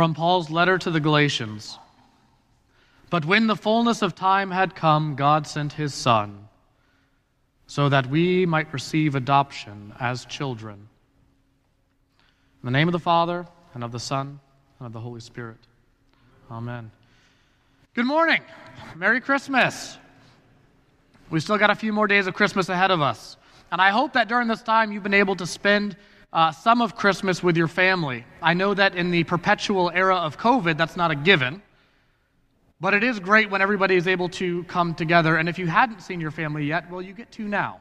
From Paul's letter to the Galatians. But when the fullness of time had come, God sent his Son, so that we might receive adoption as children. In the name of the Father, and of the Son, and of the Holy Spirit. Amen. Good morning. Merry Christmas. We still got a few more days of Christmas ahead of us. And I hope that during this time you've been able to spend uh, some of Christmas with your family. I know that in the perpetual era of COVID, that's not a given. But it is great when everybody is able to come together. And if you hadn't seen your family yet, well, you get to now.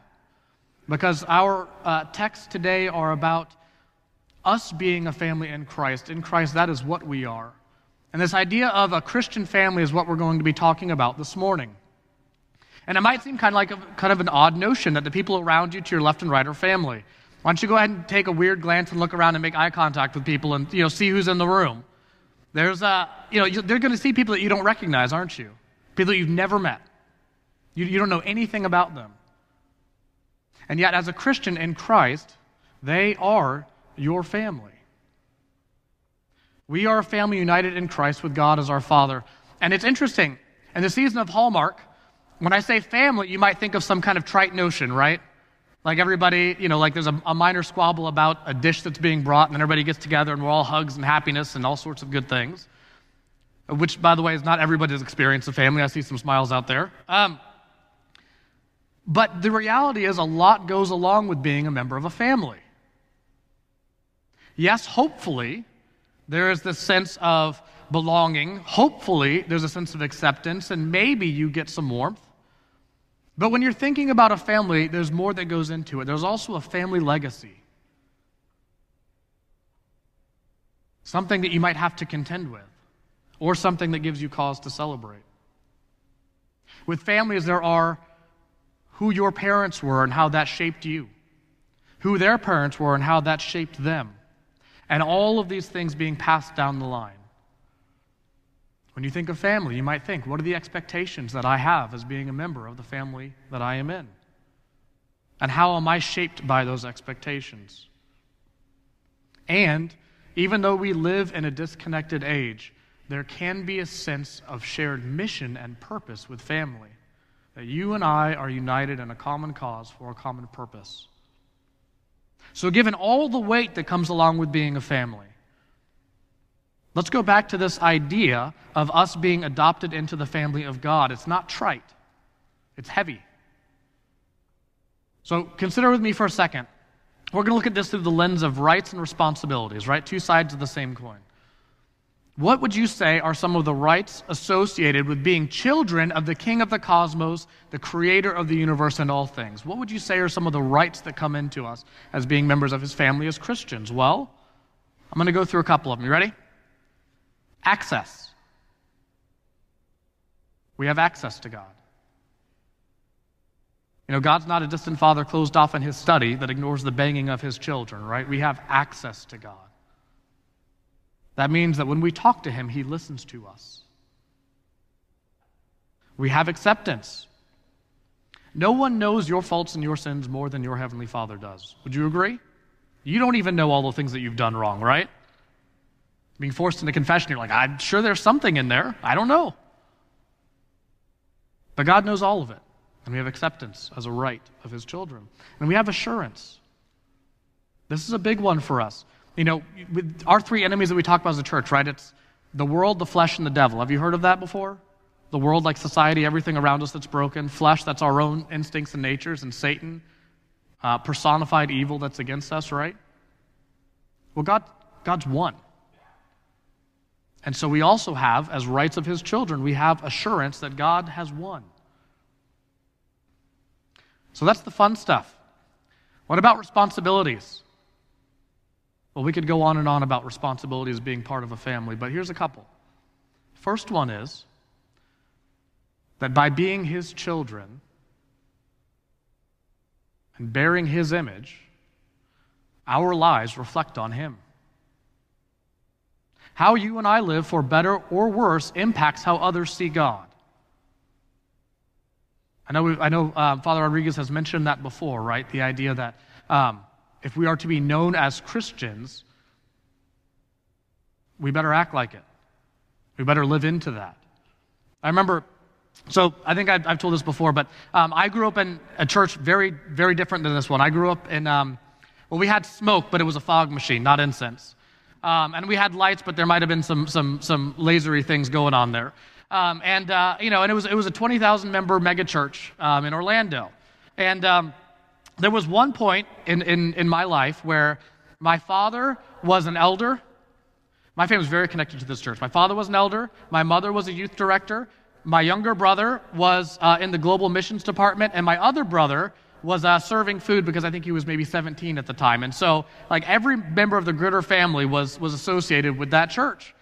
Because our uh, texts today are about us being a family in Christ. In Christ, that is what we are. And this idea of a Christian family is what we're going to be talking about this morning. And it might seem kind of like a, kind of an odd notion that the people around you to your left and right are family. Why don't you go ahead and take a weird glance and look around and make eye contact with people and you know see who's in the room? There's a you know they're going to see people that you don't recognize, aren't you? People you've never met. You, you don't know anything about them. And yet, as a Christian in Christ, they are your family. We are a family united in Christ with God as our Father. And it's interesting, in the season of Hallmark, when I say family, you might think of some kind of trite notion, right? Like everybody, you know, like there's a, a, minor squabble about a dish that's being brought, and then everybody gets together and we're all hugs and happiness and all sorts of good things. Which, by the way, is not everybody's experience of family. I see some smiles out there. Um, but the reality is, a lot goes along with being a member of a family. Yes, hopefully, there is this sense of belonging. Hopefully, there's a sense of acceptance, and maybe you get some warmth. But when you're thinking about a family, there's more that goes into it. There's also a family legacy. Something that you might have to contend with, or something that gives you cause to celebrate. With families, there are who your parents were and how that shaped you, who their parents were and how that shaped them, and all of these things being passed down the line. When you think of family, you might think, what are the expectations that I have as being a member of the family that I am in? And how am I shaped by those expectations? And even though we live in a disconnected age, there can be a sense of shared mission and purpose with family. That you and I are united in a common cause for a common purpose. So, given all the weight that comes along with being a family, Let's go back to this idea of us being adopted into the family of God. It's not trite, it's heavy. So consider with me for a second. We're going to look at this through the lens of rights and responsibilities, right? Two sides of the same coin. What would you say are some of the rights associated with being children of the King of the cosmos, the creator of the universe and all things? What would you say are some of the rights that come into us as being members of his family as Christians? Well, I'm going to go through a couple of them. You ready? Access. We have access to God. You know, God's not a distant father closed off in his study that ignores the banging of his children, right? We have access to God. That means that when we talk to him, he listens to us. We have acceptance. No one knows your faults and your sins more than your heavenly Father does. Would you agree? You don't even know all the things that you've done wrong, right? Being forced into confession, you're like, I'm sure there's something in there. I don't know. But God knows all of it. And we have acceptance as a right of His children. And we have assurance. This is a big won for us. You know, with our three enemies that we talk about as a church, right? It's the world, the flesh, and the devil. Have you heard of that before? The world, like society, everything around us that's broken. Flesh, that's our own instincts and natures. And Satan, uh, personified evil that's against us, right? Well, God, God's one. And so we also have, as rights of his children, we have assurance that God has won. So that's the fun stuff. What about responsibilities? Well, we could go on and on about responsibilities being part of a family, but here's a couple. First one is that by being his children and bearing his image, our lives reflect on him. How you and I live, for better or worse, impacts how others see God. I know, I know uh, Father Rodriguez has mentioned that before, right? The idea that um, if we are to be known as Christians, we better act like it. We better live into that. I remember, so I think I've, I've told this before, but um, I grew up in a church very, very different than this one. I grew up in, um, well, we had smoke, but it was a fog machine, not incense. Um, and we had lights, but there might have been some, some, some lasery things going on there. Um, and, uh, you know, and it was, it was a 20,000 member mega church um, in Orlando. And um, there was one point in, in, in my life where my father was an elder. My family was very connected to this church. My father was an elder. My mother was a youth director. My younger brother was uh, in the global missions department. And my other brother was uh, serving food because I think he was maybe 17 at the time. And so, like, every member of the Gritter family was, was associated with that church.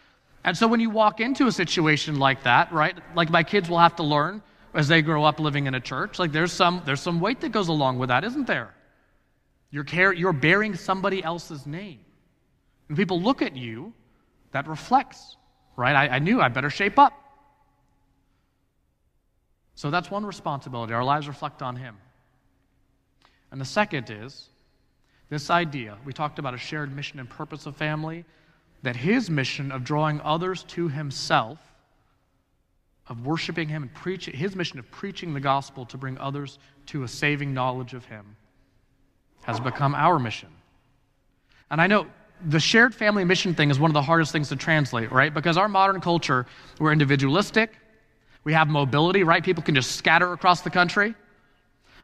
And so, when you walk into a situation like that, right, like my kids will have to learn as they grow up living in a church, like, there's some, there's some weight that goes along with that, isn't there? You're, care, you're bearing somebody else's name. And people look at you, that reflects, right? I, I knew I better shape up. So that's one responsibility. Our lives reflect on Him. And the second is this idea we talked about a shared mission and purpose of family, that his mission of drawing others to himself, of worshiping him and preaching, his mission of preaching the gospel to bring others to a saving knowledge of him, has become our mission. And I know the shared family mission thing is one of the hardest things to translate, right? Because our modern culture, we're individualistic, we have mobility, right? People can just scatter across the country.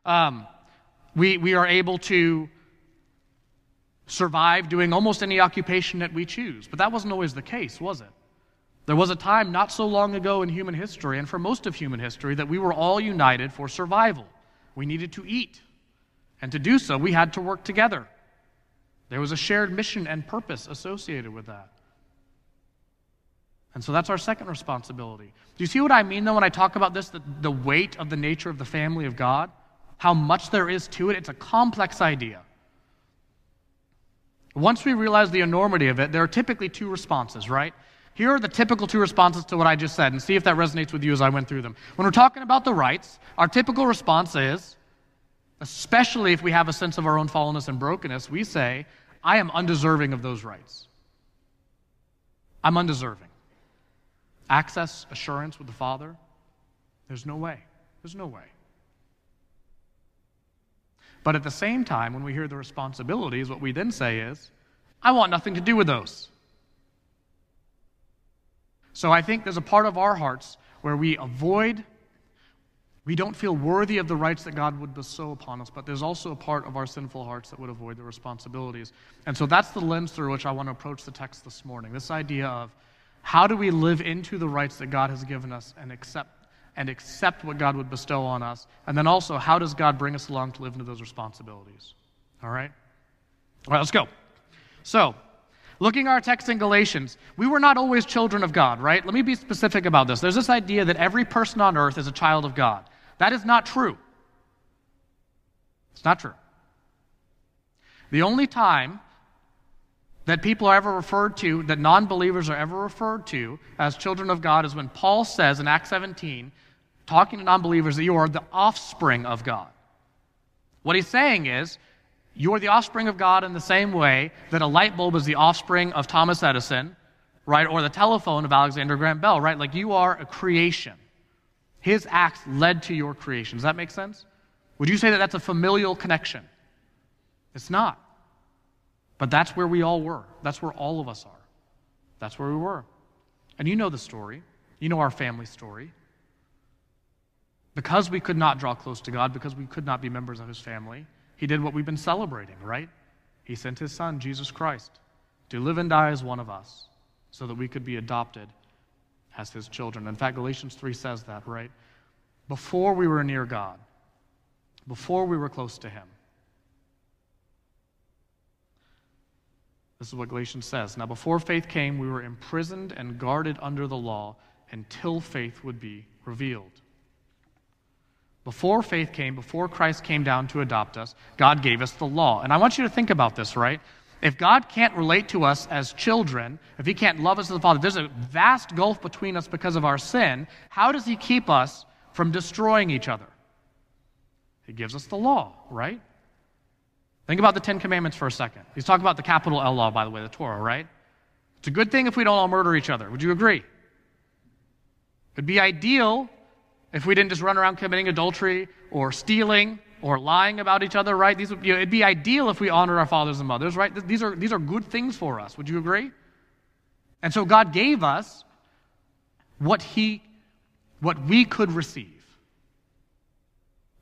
Um, we, we are able to survive doing almost any occupation that we choose. But that wasn't always the case, was it? There was a time not so long ago in human history, and for most of human history, that we were all united for survival. We needed to eat. And to do so, we had to work together. There was a shared mission and purpose associated with that. And so that's our second responsibility. Do you see what I mean, though, when I talk about this the, the weight of the nature of the family of God? How much there is to it. It's a complex idea. Once we realize the enormity of it, there are typically two responses, right? Here are the typical two responses to what I just said, and see if that resonates with you as I went through them. When we're talking about the rights, our typical response is, especially if we have a sense of our own fallenness and brokenness, we say, I am undeserving of those rights. I'm undeserving. Access, assurance with the Father, there's no way. There's no way. But at the same time, when we hear the responsibilities, what we then say is, I want nothing to do with those. So I think there's a part of our hearts where we avoid, we don't feel worthy of the rights that God would bestow upon us, but there's also a part of our sinful hearts that would avoid the responsibilities. And so that's the lens through which I want to approach the text this morning this idea of how do we live into the rights that God has given us and accept and accept what God would bestow on us? And then also, how does God bring us along to live into those responsibilities? All right? All right, let's go. So, looking at our text in Galatians, we were not always children of God, right? Let me be specific about this. There's this idea that every person on earth is a child of God. That is not true. It's not true. The only time that people are ever referred to, that non believers are ever referred to as children of God, is when Paul says in Acts 17, talking to non believers, that you are the offspring of God. What he's saying is, you are the offspring of God in the same way that a light bulb is the offspring of Thomas Edison, right? Or the telephone of Alexander Graham Bell, right? Like you are a creation. His acts led to your creation. Does that make sense? Would you say that that's a familial connection? It's not. But that's where we all were. That's where all of us are. That's where we were. And you know the story. You know our family story. Because we could not draw close to God, because we could not be members of His family, He did what we've been celebrating, right? He sent His Son, Jesus Christ, to live and die as one of us so that we could be adopted as His children. In fact, Galatians 3 says that, right? Before we were near God, before we were close to Him, This is what Galatians says. Now, before faith came, we were imprisoned and guarded under the law until faith would be revealed. Before faith came, before Christ came down to adopt us, God gave us the law. And I want you to think about this, right? If God can't relate to us as children, if He can't love us as a father, there's a vast gulf between us because of our sin. How does He keep us from destroying each other? He gives us the law, right? Think about the Ten Commandments for a second. He's talking about the capital L law, by the way, the Torah, right? It's a good thing if we don't all murder each other. Would you agree? It'd be ideal if we didn't just run around committing adultery or stealing or lying about each other, right? These, you know, it'd be ideal if we honored our fathers and mothers, right? These are, these are good things for us. Would you agree? And so God gave us what He, what we could receive.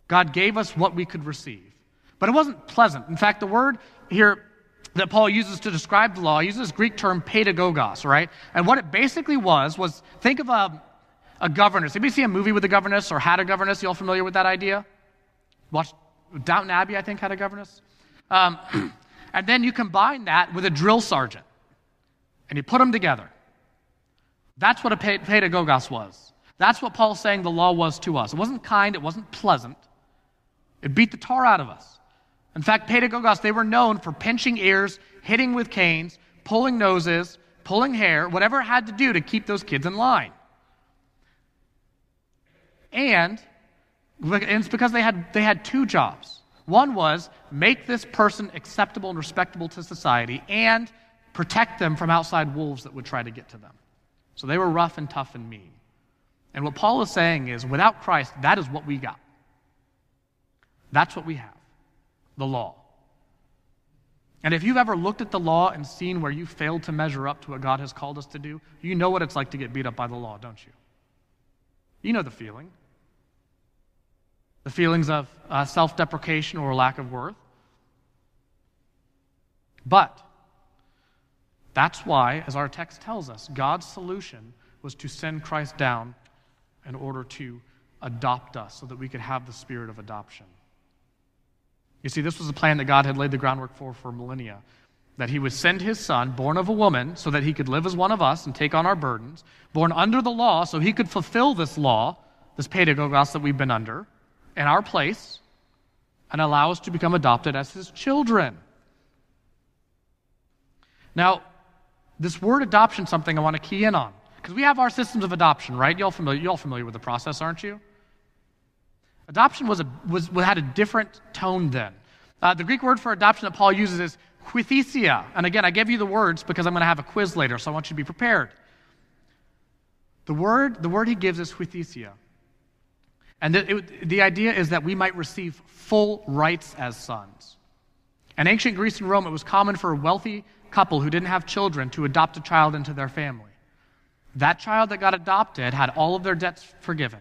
God gave us what we could receive. But it wasn't pleasant. In fact, the word here that Paul uses to describe the law uses this Greek term pedagogos, right? And what it basically was was think of a, a governess. Anybody see a movie with a governess or had a governess? You all familiar with that idea? Watch Downton Abbey, I think, had a governess. Um, and then you combine that with a drill sergeant, and you put them together. That's what a pedagogos was. That's what Paul's saying the law was to us. It wasn't kind, it wasn't pleasant. It beat the tar out of us. In fact, pedagogos, they were known for pinching ears, hitting with canes, pulling noses, pulling hair, whatever it had to do to keep those kids in line. And, it's because they had, they had two jobs. One was make this person acceptable and respectable to society and protect them from outside wolves that would try to get to them. So they were rough and tough and mean. And what Paul is saying is without Christ, that is what we got. That's what we have the law. And if you've ever looked at the law and seen where you failed to measure up to what God has called us to do, you know what it's like to get beat up by the law, don't you? You know the feeling. The feelings of uh, self deprecation or lack of worth. But that's why, as our text tells us, God's solution was to send Christ down in order to adopt us so that we could have the spirit of adoption. You see, this was a plan that God had laid the groundwork for for millennia. That he would send his son, born of a woman, so that he could live as one of us and take on our burdens, born under the law, so he could fulfill this law, this pedagogos that we've been under, in our place, and allow us to become adopted as his children. Now, this word adoption something I want to key in on. Because we have our systems of adoption, right? You're all familiar, you're all familiar with the process, aren't you? Adoption was a, was, had a different tone then. Uh, the Greek word for adoption that Paul uses is huiothesia. And again, I gave you the words because I'm going to have a quiz later, so I want you to be prepared. The word, the word he gives is huiothesia. And the, it, the idea is that we might receive full rights as sons. In ancient Greece and Rome, it was common for a wealthy couple who didn't have children to adopt a child into their family. That child that got adopted had all of their debts forgiven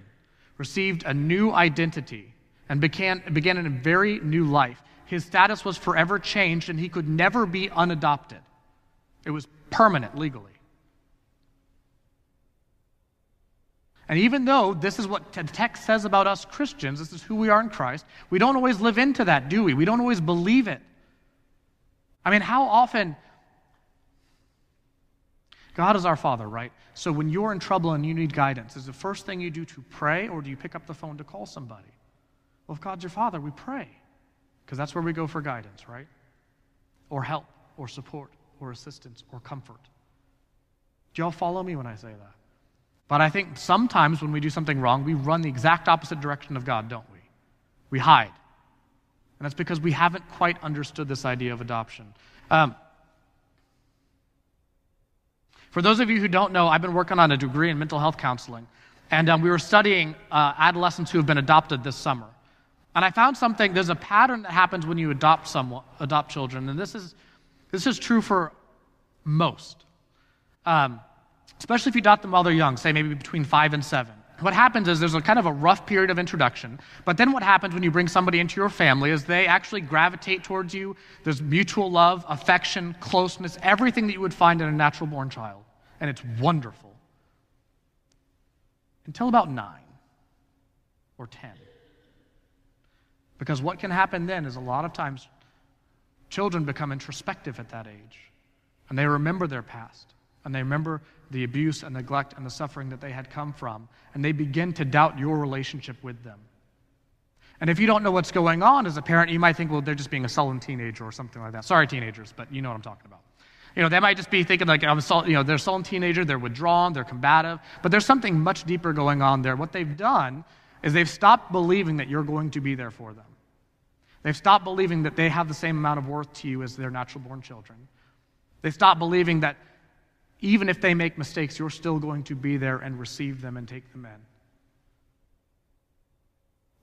received a new identity and began, began a very new life. His status was forever changed, and he could never be unadopted. It was permanent legally. And even though this is what the text says about us Christians, this is who we are in Christ, we don't always live into that, do we? We don't always believe it. I mean, how often God is our Father, right? So when you're in trouble and you need guidance, is the first thing you do to pray or do you pick up the phone to call somebody? Well, if God's your Father, we pray because that's where we go for guidance, right? Or help, or support, or assistance, or comfort. Do y'all follow me when I say that? But I think sometimes when we do something wrong, we run the exact opposite direction of God, don't we? We hide. And that's because we haven't quite understood this idea of adoption. Um, for those of you who don't know, I've been working on a degree in mental health counseling, and um, we were studying uh, adolescents who have been adopted this summer. And I found something, there's a pattern that happens when you adopt someone, adopt children, and this is, this is true for most. Um, especially if you adopt them while they're young, say maybe between five and seven. What happens is there's a kind of a rough period of introduction, but then what happens when you bring somebody into your family is they actually gravitate towards you. There's mutual love, affection, closeness, everything that you would find in a natural born child. And it's wonderful. Until about nine or ten. Because what can happen then is a lot of times children become introspective at that age and they remember their past and they remember the abuse and neglect and the suffering that they had come from, and they begin to doubt your relationship with them. And if you don't know what's going on as a parent, you might think, well, they're just being a sullen teenager or something like that. Sorry, teenagers, but you know what I'm talking about. You know, they might just be thinking like, I'm a, you know, they're a sullen teenager, they're withdrawn, they're combative, but there's something much deeper going on there. What they've done is they've stopped believing that you're going to be there for them. They've stopped believing that they have the same amount of worth to you as their natural born children. They've stopped believing that even if they make mistakes, you're still going to be there and receive them and take them in.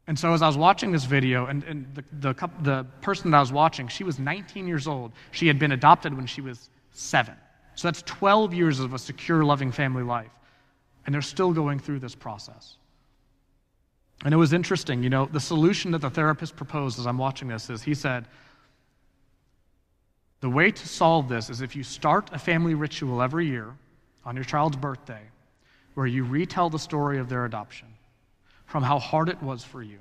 And so, as I was watching this video, and, and the, the, the person that I was watching, she was 19 years old. She had been adopted when she was seven. So that's 12 years of a secure, loving family life. And they're still going through this process. And it was interesting, you know, the solution that the therapist proposed as I'm watching this is he said, the way to solve this is if you start a family ritual every year on your child's birthday where you retell the story of their adoption from how hard it was for you,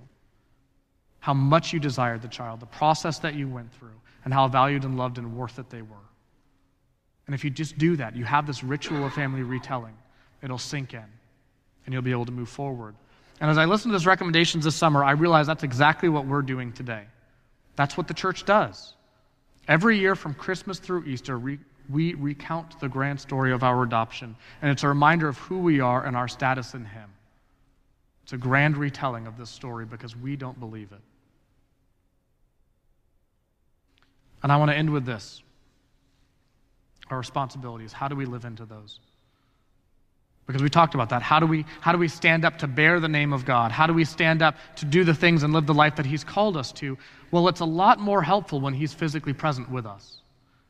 how much you desired the child, the process that you went through, and how valued and loved and worth it they were. And if you just do that, you have this ritual of family retelling, it'll sink in and you'll be able to move forward. And as I listened to those recommendations this summer, I realized that's exactly what we're doing today. That's what the church does. Every year from Christmas through Easter, we, recount the grand story of our adoption, and it's a reminder of who we are and our status in Him. It's a grand retelling of this story because we don't believe it. And I want to end with this our responsibilities. How do we live into those? Because we talked about that. How do, we, how do we stand up to bear the name of God? How do we stand up to do the things and live the life that He's called us to? Well, it's a lot more helpful when He's physically present with us,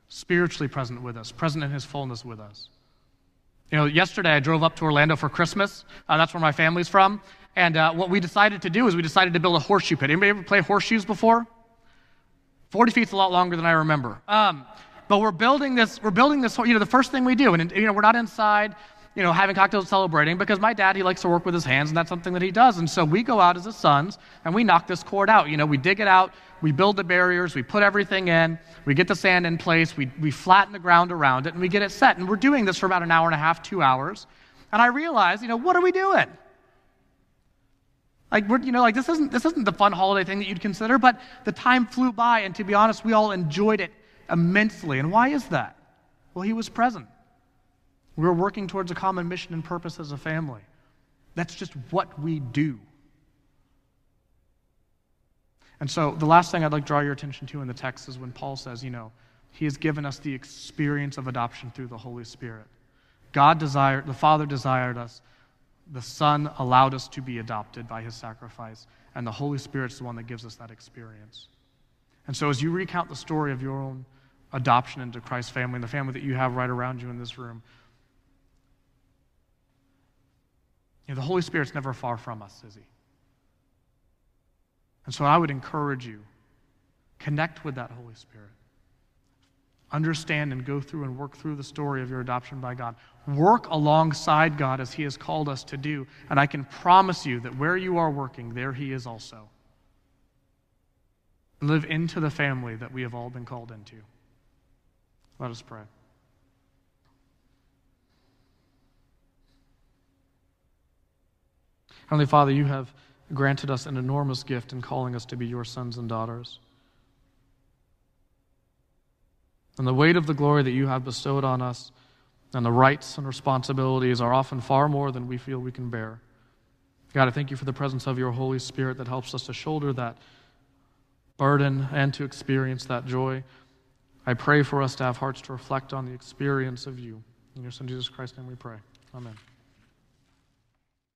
spiritually present with us, present in His fullness with us. You know, yesterday I drove up to Orlando for Christmas. Uh, that's where my family's from. And uh, what we decided to do is we decided to build a horseshoe pit. Anybody ever play horseshoes before? 40 feet's a lot longer than I remember. Um, but we're building this, we're building this, you know, the first thing we do, and, you know, we're not inside you know, having cocktails celebrating because my dad, he likes to work with his hands and that's something that he does. And so we go out as his sons and we knock this cord out. You know, we dig it out, we build the barriers, we put everything in, we get the sand in place, we, we flatten the ground around it and we get it set. And we're doing this for about an hour and a half, two hours. And I realize, you know, what are we doing? Like we're, you know, like this isn't this isn't the fun holiday thing that you'd consider, but the time flew by, and to be honest, we all enjoyed it immensely. And why is that? Well, he was present. We're working towards a common mission and purpose as a family. That's just what we do. And so, the last thing I'd like to draw your attention to in the text is when Paul says, you know, he has given us the experience of adoption through the Holy Spirit. God desired, the Father desired us, the Son allowed us to be adopted by his sacrifice, and the Holy Spirit's the one that gives us that experience. And so, as you recount the story of your own adoption into Christ's family and the family that you have right around you in this room, You know, the Holy Spirit's never far from us, is he? And so I would encourage you connect with that Holy Spirit. Understand and go through and work through the story of your adoption by God. Work alongside God as He has called us to do. And I can promise you that where you are working, there He is also. Live into the family that we have all been called into. Let us pray. Heavenly Father, you have granted us an enormous gift in calling us to be your sons and daughters. And the weight of the glory that you have bestowed on us and the rights and responsibilities are often far more than we feel we can bear. God, I thank you for the presence of your Holy Spirit that helps us to shoulder that burden and to experience that joy. I pray for us to have hearts to reflect on the experience of you. In your Son Jesus Christ's name we pray. Amen.